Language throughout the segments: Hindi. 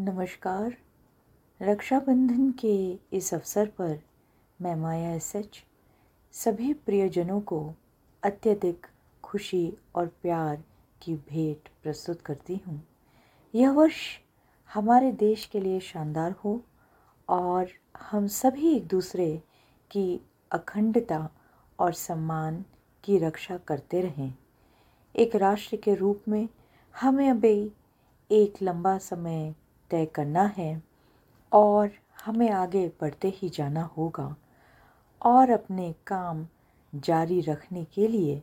नमस्कार। रक्षाबंधन के इस अवसर पर मैं माया एस एच। सभी प्रियजनों को अत्यधिक खुशी और प्यार की भेंट प्रस्तुत करती हूँ। यह वर्ष हमारे देश के लिए शानदार हो और हम सभी एक दूसरे की अखंडता और सम्मान की रक्षा करते रहें। एक राष्ट्र के रूप में हमें अभी एक लंबा समय तय करना है और हमें आगे बढ़ते ही जाना होगा और अपने काम जारी रखने के लिए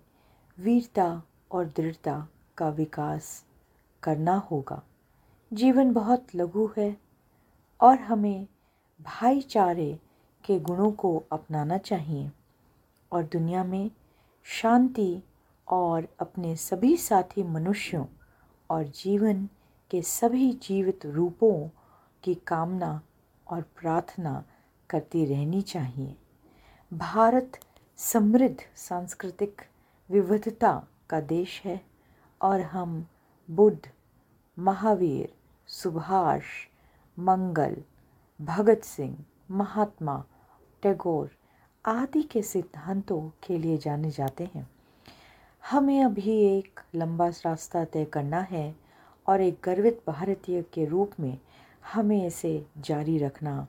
वीरता और दृढ़ता का विकास करना होगा। जीवन बहुत लघु है और हमें भाईचारे के गुणों को अपनाना चाहिए और दुनिया में शांति और अपने सभी साथी मनुष्यों और जीवन के सभी जीवित रूपों की कामना और प्रार्थना करती रहनी चाहिए। भारत समृद्ध सांस्कृतिक विविधता का देश है और हम बुद्ध, महावीर, सुभाष, मंगल, भगत सिंह, महात्मा, टैगोर आदि के सिद्धांतों के लिए जाने जाते हैं। हमें अभी एक लंबा रास्ता तय करना है और एक गर्वित भारतीय के रूप में हमें इसे जारी रखना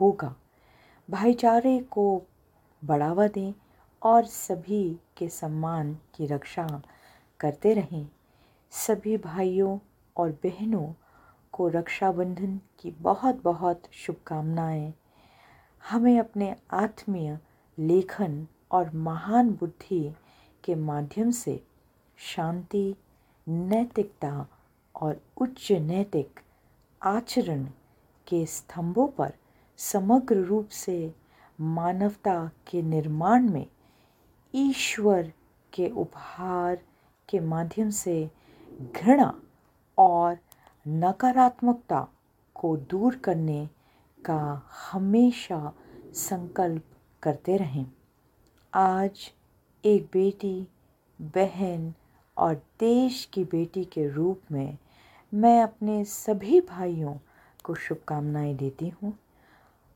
होगा। भाईचारे को बढ़ावा दें और सभी के सम्मान की रक्षा करते रहें। सभी भाइयों और बहनों को रक्षाबंधन की बहुत बहुत शुभकामनाएँ। हमें अपने आत्मीय लेखन और महान बुद्धि के माध्यम से शांति, नैतिकता और उच्च नैतिक आचरण के स्तंभों पर समग्र रूप से मानवता के निर्माण में ईश्वर के उपहार के माध्यम से घृणा और नकारात्मकता को दूर करने का हमेशा संकल्प करते रहें। आज एक बेटी, बहन और देश की बेटी के रूप में मैं अपने सभी भाइयों को शुभकामनाएँ देती हूँ,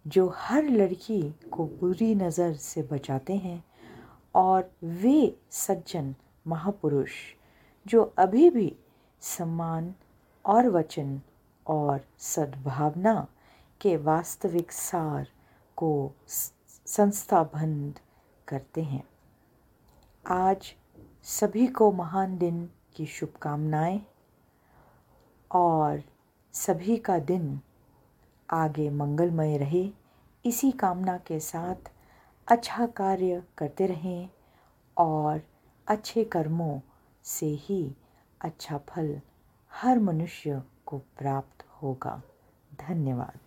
जो हर लड़की को बुरी नज़र से बचाते हैं और वे सज्जन महापुरुष, जो अभी भी सम्मान और वचन और सद्भावना के वास्तविक सार को संस्थाबंध करते हैं। आज सभी को महान दिन की शुभकामनाएँ और सभी का दिन आगे मंगलमय रहे। इसी कामना के साथ अच्छा कार्य करते रहें और अच्छे कर्मों से ही अच्छा फल हर मनुष्य को प्राप्त होगा। धन्यवाद।